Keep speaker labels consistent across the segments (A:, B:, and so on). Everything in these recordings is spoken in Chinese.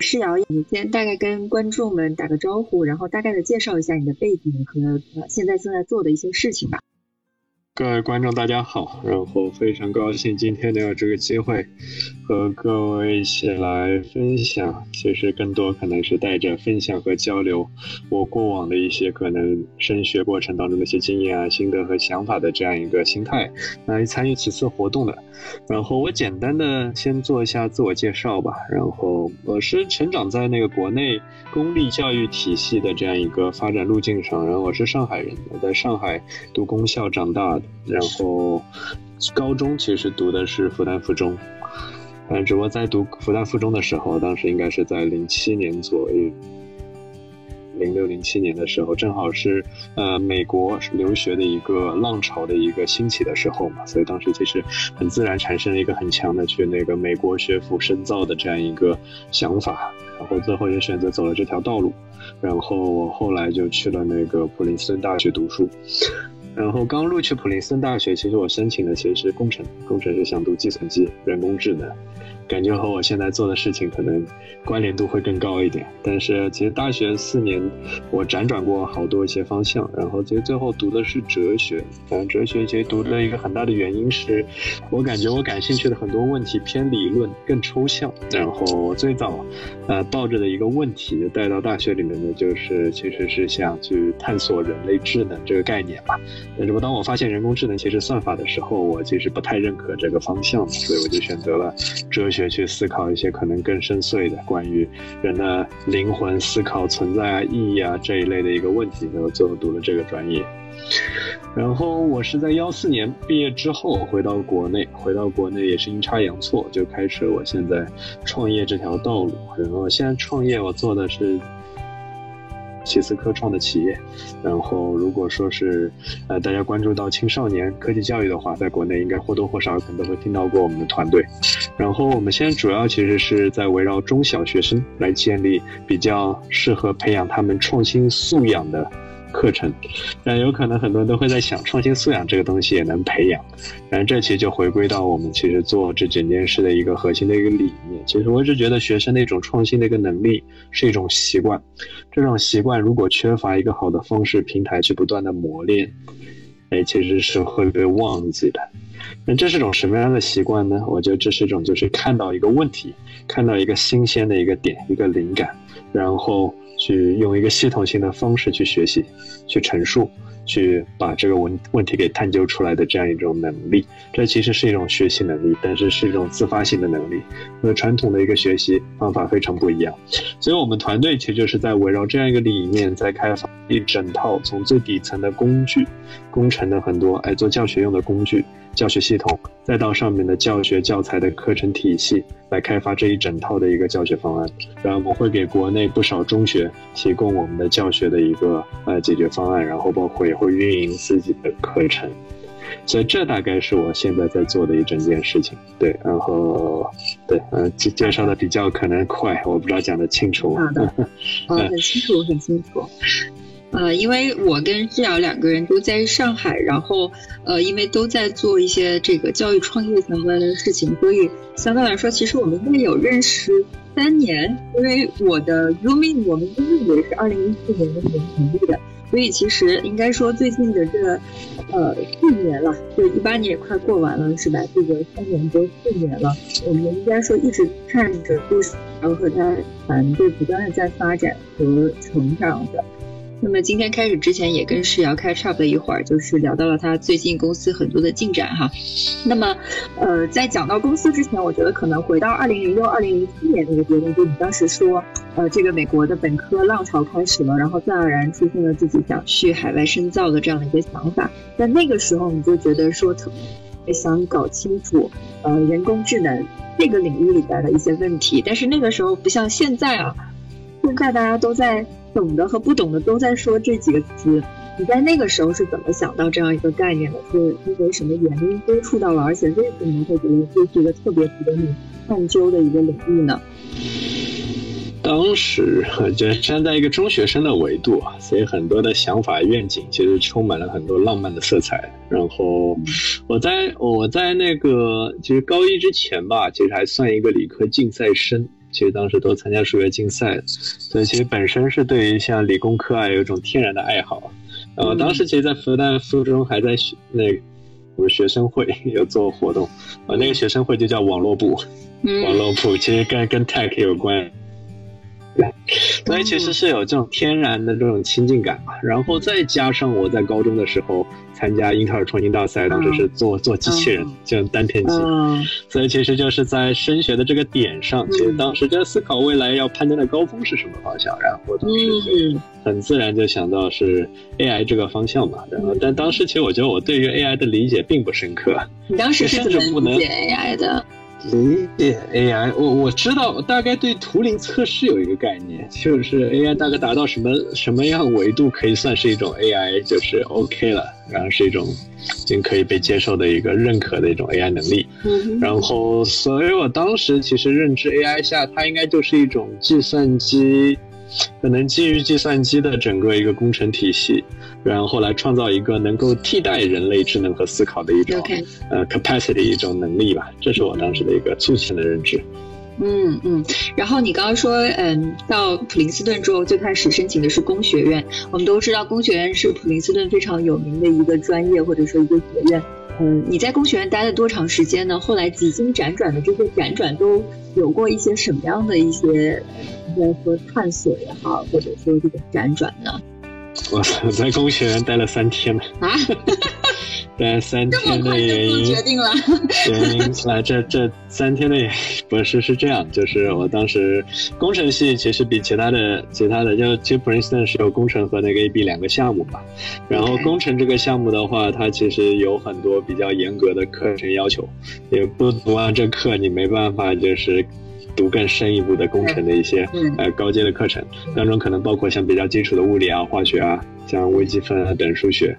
A: 诗瑶，你先大概跟观众们打个招呼，然后大概的介绍一下你的背景和现在正在做的一些事情吧。
B: 各位观众，大家好！然后非常高兴今天能有这个机会和各位一起来分享。其实更多可能是带着分享和交流我过往的一些可能升学过程当中的一些经验啊、心得和想法的这样一个心态来参与此次活动的。然后我简单的先做一下自我介绍吧。然后我是成长在那个国内公立教育体系的这样一个发展路径上。然后我是上海人，我在上海读公校长大的。然后，高中其实读的是复旦附中，嗯，只不过在读复旦附中的时候，当时应该是在零七年左右，零六零七年的时候，正好是呃美国留学的一个浪潮的一个兴起的时候嘛，所以当时其实很自然产生了一个很强的去那个美国学府深造的这样一个想法，然后最后也选择走了这条道路，然后我后来就去了那个普林斯顿大学读书。然后刚录取普林斯顿大学，其实我申请的其实是工程，工程是想读计算机、人工智能。感觉和我现在做的事情可能关联度会更高一点，但是其实大学四年我辗转过好多一些方向，然后其实最后读的是哲学。反正，哲学其实读的一个很大的原因是，我感觉我感兴趣的很多问题偏理论、更抽象。然后我最早呃抱着的一个问题带到大学里面的就是，其实是想去探索人类智能这个概念吧。但是当我发现人工智能其实算法的时候，我其实不太认可这个方向，所以我就选择了哲学。去思考一些可能更深邃的关于人的灵魂思考、存在啊、意义啊这一类的一个问题，然后最后读了这个专业。然后我是在幺四年毕业之后回到国内，回到国内也是阴差阳错就开始我现在创业这条道路。然后现在创业我做的是。其次科创的企业，然后如果说是呃大家关注到青少年科技教育的话，在国内应该或多或少可能都会听到过我们的团队。然后我们现在主要其实是在围绕中小学生来建立比较适合培养他们创新素养的。课程，但有可能很多人都会在想，创新素养这个东西也能培养。然后这其实就回归到我们其实做这整件事的一个核心的一个理念。其实我一直觉得，学生的一种创新的一个能力是一种习惯，这种习惯如果缺乏一个好的方式平台去不断的磨练，哎，其实是会被忘记的。那这是种什么样的习惯呢？我觉得这是一种就是看到一个问题，看到一个新鲜的一个点，一个灵感，然后。去用一个系统性的方式去学习，去陈述，去把这个问问题给探究出来的这样一种能力，这其实是一种学习能力，但是是一种自发性的能力，和传统的一个学习方法非常不一样。所以，我们团队其实就是在围绕这样一个理念，在开发一整套从最底层的工具、工程的很多哎做教学用的工具。教学系统，再到上面的教学教材的课程体系，来开发这一整套的一个教学方案。然后我们会给国内不少中学提供我们的教学的一个呃解决方案，然后包括也会运营自己的课程。所以这大概是我现在在做的一整件事情。对，然后对，嗯，介介绍的比较可能快，我不知道讲的清楚。
A: 好的，嗯，很清楚，很清楚。呃，因为我跟志瑶两个人都在上海，然后呃，因为都在做一些这个教育创业相关的事情，所以相对来说，其实我们应该有认识三年。因为我的 Zooming，我们 Zooming 也是二零一四年的年成立的，所以其实应该说最近的这呃四年了，就一八年也快过完了，是吧？这个三年多四年了，我们应该说一直看着故事，然后和他团队不断的在发展和成长的。那么今天开始之前也跟世瑶开 up 了一会儿，就是聊到了他最近公司很多的进展哈。那么，呃，在讲到公司之前，我觉得可能回到二零零六、二零零七年那个阶段，就你当时说，呃，这个美国的本科浪潮开始了，然后自然而然出现了自己想去海外深造的这样的一个想法。在那个时候，你就觉得说特别想搞清楚，呃，人工智能这个领域里边的一些问题。但是那个时候不像现在啊，现在大家都在。懂的和不懂的都在说这几个词，你在那个时候是怎么想到这样一个概念的？是因为什么原因接触到了？而且为什么会觉得这是一个特别值得你探究的一个领域呢？
B: 当时就站在一个中学生的维度啊，所以很多的想法愿景其实充满了很多浪漫的色彩。然后我在我在那个其实高一之前吧，其实还算一个理科竞赛生。其实当时都参加数学竞赛，所以其实本身是对于像理工科啊有一种天然的爱好。然后当时其实，在复旦附中还在学那我们学生会 有做活动，啊，那个学生会就叫网络部，网络部其实跟跟 tech 有关。所以其实是有这种天然的这种亲近感嘛，然后再加上我在高中的时候参加英特尔创新大赛，当时是做做机器人，就单片机，所以其实就是在升学的这个点上，其实当时在思考未来要攀登的高峰是什么方向，然后当时就很自然就想到是 AI 这个方向嘛，然后但当时其实我觉得我对于 AI 的理解并不深刻，
A: 你当时是 怎么理解 AI 的？
B: 理解 AI，我我知道大概对图灵测试有一个概念，就是 AI 大概达到什么什么样维度可以算是一种 AI，就是 OK 了，然后是一种已经可以被接受的一个认可的一种 AI 能力。然后，所以我当时其实认知 AI 下，它应该就是一种计算机。可能基于计算机的整个一个工程体系，然后来创造一个能够替代人类智能和思考的一种呃 capacity 一种能力吧，这是我当时的一个粗浅的认知。
A: 嗯嗯，然后你刚刚说，嗯，到普林斯顿之后最开始申请的是工学院，我们都知道工学院是普林斯顿非常有名的一个专业或者说一个学院。嗯，你在工学院待了多长时间呢？后来几经辗转的这些辗转都有过一些什么样的一些？应该说探索也好，或者说这个辗转呢？
B: 我在工学院待了三天了。啊？待三天的原因？
A: 决定了。
B: 原因啊，这这三天的不是是这样，就是我当时工程系其实比其他的其他的，就其实普林斯顿是有工程和那个 AB 两个项目嘛。然后工程这个项目的话，它其实有很多比较严格的课程要求，也不读完这课你没办法就是。读更深一步的工程的一些呃高阶的课程当中，可能包括像比较基础的物理啊、化学啊，像微积分啊等数学。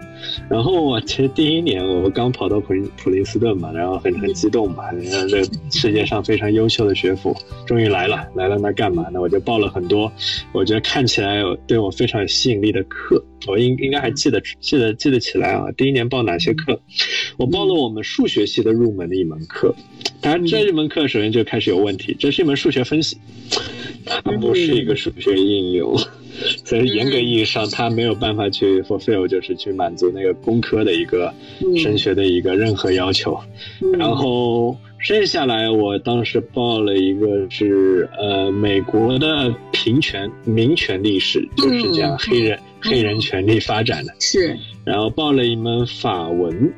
B: 然后我其实第一年我刚跑到普林普林斯顿嘛，然后很很激动嘛，这世界上非常优秀的学府终于来了，来了那干嘛呢？我就报了很多，我觉得看起来对我非常有吸引力的课。我应应该还记得记得记得起来啊！第一年报哪些课？我报了我们数学系的入门的一门课。当然，这一门课首先就开始有问题，这是一门数学分析，它不是一个数学应用，所以严格意义上它没有办法去 fulfill，就是去满足那个工科的一个升学的一个任何要求。然后剩下来，我当时报了一个是呃美国的平权民权历史，就是讲黑人。黑人权利发展的
A: 是，
B: 然后报了一门法文，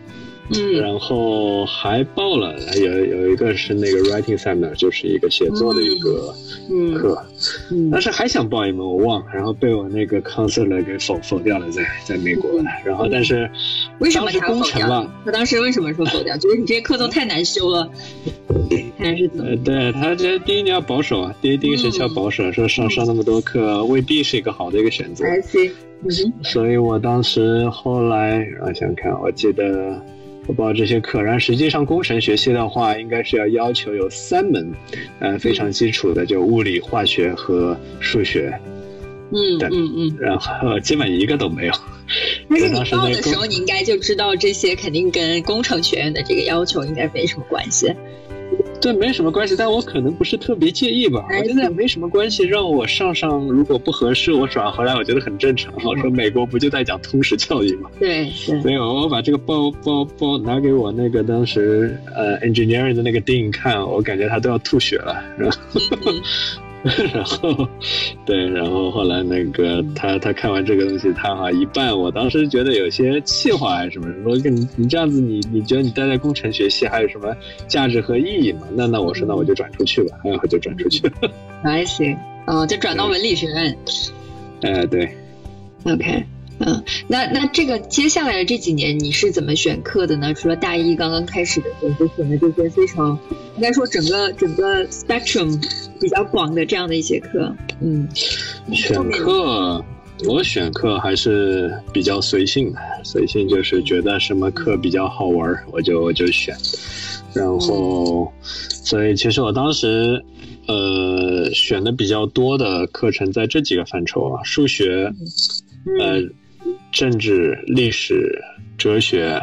A: 嗯，
B: 然后还报了有有一个是那个 writing seminar，就是一个写作的一个课，嗯，但是还想报一门我忘了，然后被我那个 counselor 给否否掉了，在在美国，然后但是
A: 为什么他
B: 否掉？
A: 他当时为什么说否掉？觉得你这些课都太难修了，还是怎么？
B: 对他这第一年要保守啊，第一第一个学期要保守，说上上那么多课未必是一个好的一个选择。所以，我当时后来啊，想想看，我记得我报这些课，然后实际上工程学系的话，应该是要要求有三门，呃，非常基础的，就物理、化学和数学，
A: 嗯嗯嗯，
B: 然后基本一个都没有。
A: 那是你报的时候，你应该就知道这些肯定跟工程学院的这个要求应该没什么关系。
B: 对，没什么关系，但我可能不是特别介意吧。我觉得没什么关系，让我上上，如果不合适，我转回来，我觉得很正常。我说美国不就在讲通识教育吗？
A: 对，
B: 没有我把这个包包包拿给我那个当时呃 engineering 的那个 dean 看，我感觉他都要吐血了。然后，对，然后后来那个他他看完这个东西，他好像一半，我当时觉得有些气话还是什么，说跟你你这样子，你你觉得你待在工程学系还有什么价值和意义吗？那那我说那我就转出去吧，然后就转出去。
A: I see，哦，就转到文理学院。
B: 哎，对。
A: OK。嗯，那那这个接下来的这几年你是怎么选课的呢？除了大一刚刚开始的时候就选的这些非常，应该说整个整个 spectrum 比较广的这样的一些课，嗯，
B: 选课我选课还是比较随性的，随性就是觉得什么课比较好玩我就我就选，然后所以其实我当时呃选的比较多的课程在这几个范畴啊，数学，呃。政治、历史、哲学，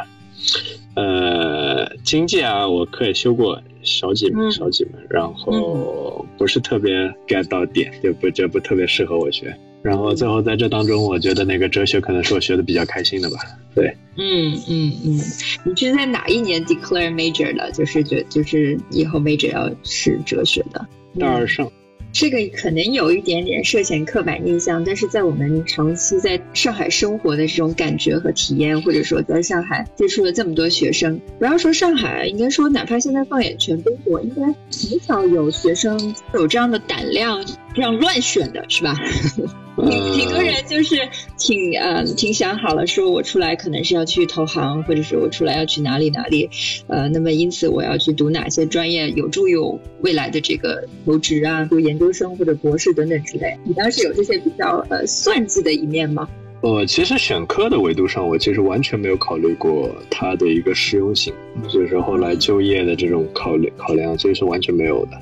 B: 呃经济啊，我课也修过少几门，
A: 嗯
B: 少几门，然后不是特别 get 到点，就不就不特别适合我学。然后最后在这当中，我觉得那个哲学可能是我学的比较开心的吧。对，
A: 嗯嗯嗯，你是在哪一年 declare major 的？就是觉就是以后 major 要是哲学的。
B: 大二上，
A: 这个可能有一点点涉嫌刻板印象，但是在我们长期在上海生活的这种感觉和体验，或者说在上海接触了这么多学生，不要说上海，应该说哪怕现在放眼全中国，应该很少有学生有这样的胆量这样乱选的，是吧？挺挺多人就是挺呃挺想好了，说我出来可能是要去投行，或者说我出来要去哪里哪里，呃，那么因此我要去读哪些专业，有助于我未来的这个求职啊，读研究生或者博士等等之类。你当时有这些比较呃算计的一面吗？
B: 呃其实选科的维度上，我其实完全没有考虑过它的一个实用性，就是后来就业的这种考虑考量，其实是完全没有的。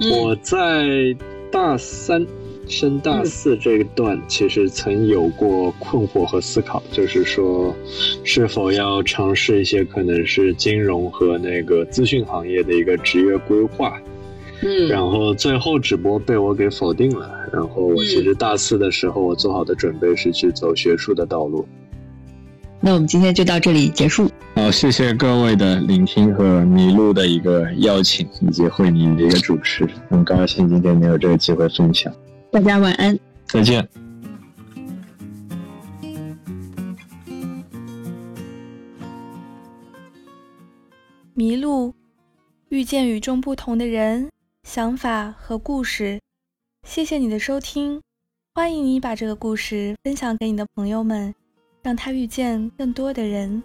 A: 嗯
B: 我在大三升大四这一段，其实曾有过困惑和思考，就是说，是否要尝试一些可能是金融和那个资讯行业的一个职业规划，
A: 嗯
B: 然后最后只不过被我给否定了。然后我其实大四的时候，我做好的准备是去走学术的道路。
A: 那我们今天就到这里结束。
B: 好，谢谢各位的聆听和迷路的一个邀请，以及慧宁的一个主持，很高兴今天能有这个机会分享。
A: 大家晚安。
B: 再见。
C: 迷路，遇见与众不同的人、想法和故事。谢谢你的收听，欢迎你把这个故事分享给你的朋友们，让他遇见更多的人。